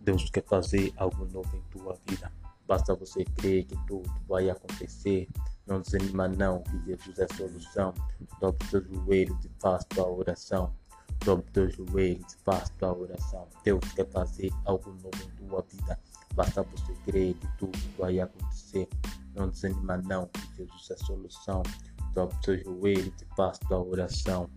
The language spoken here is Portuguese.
Deus quer fazer algo novo em tua vida. Basta você crer que tudo vai acontecer. Não desanima não, que Jesus é a solução. Dobre teus joelhos e faz tua oração. Dobre teus joelhos e faz tua oração. Deus quer fazer algo novo em tua vida. Basta você crer que tudo vai acontecer. Não desanima não, que Jesus é a solução. Dobre teus joelhos e faz tua oração.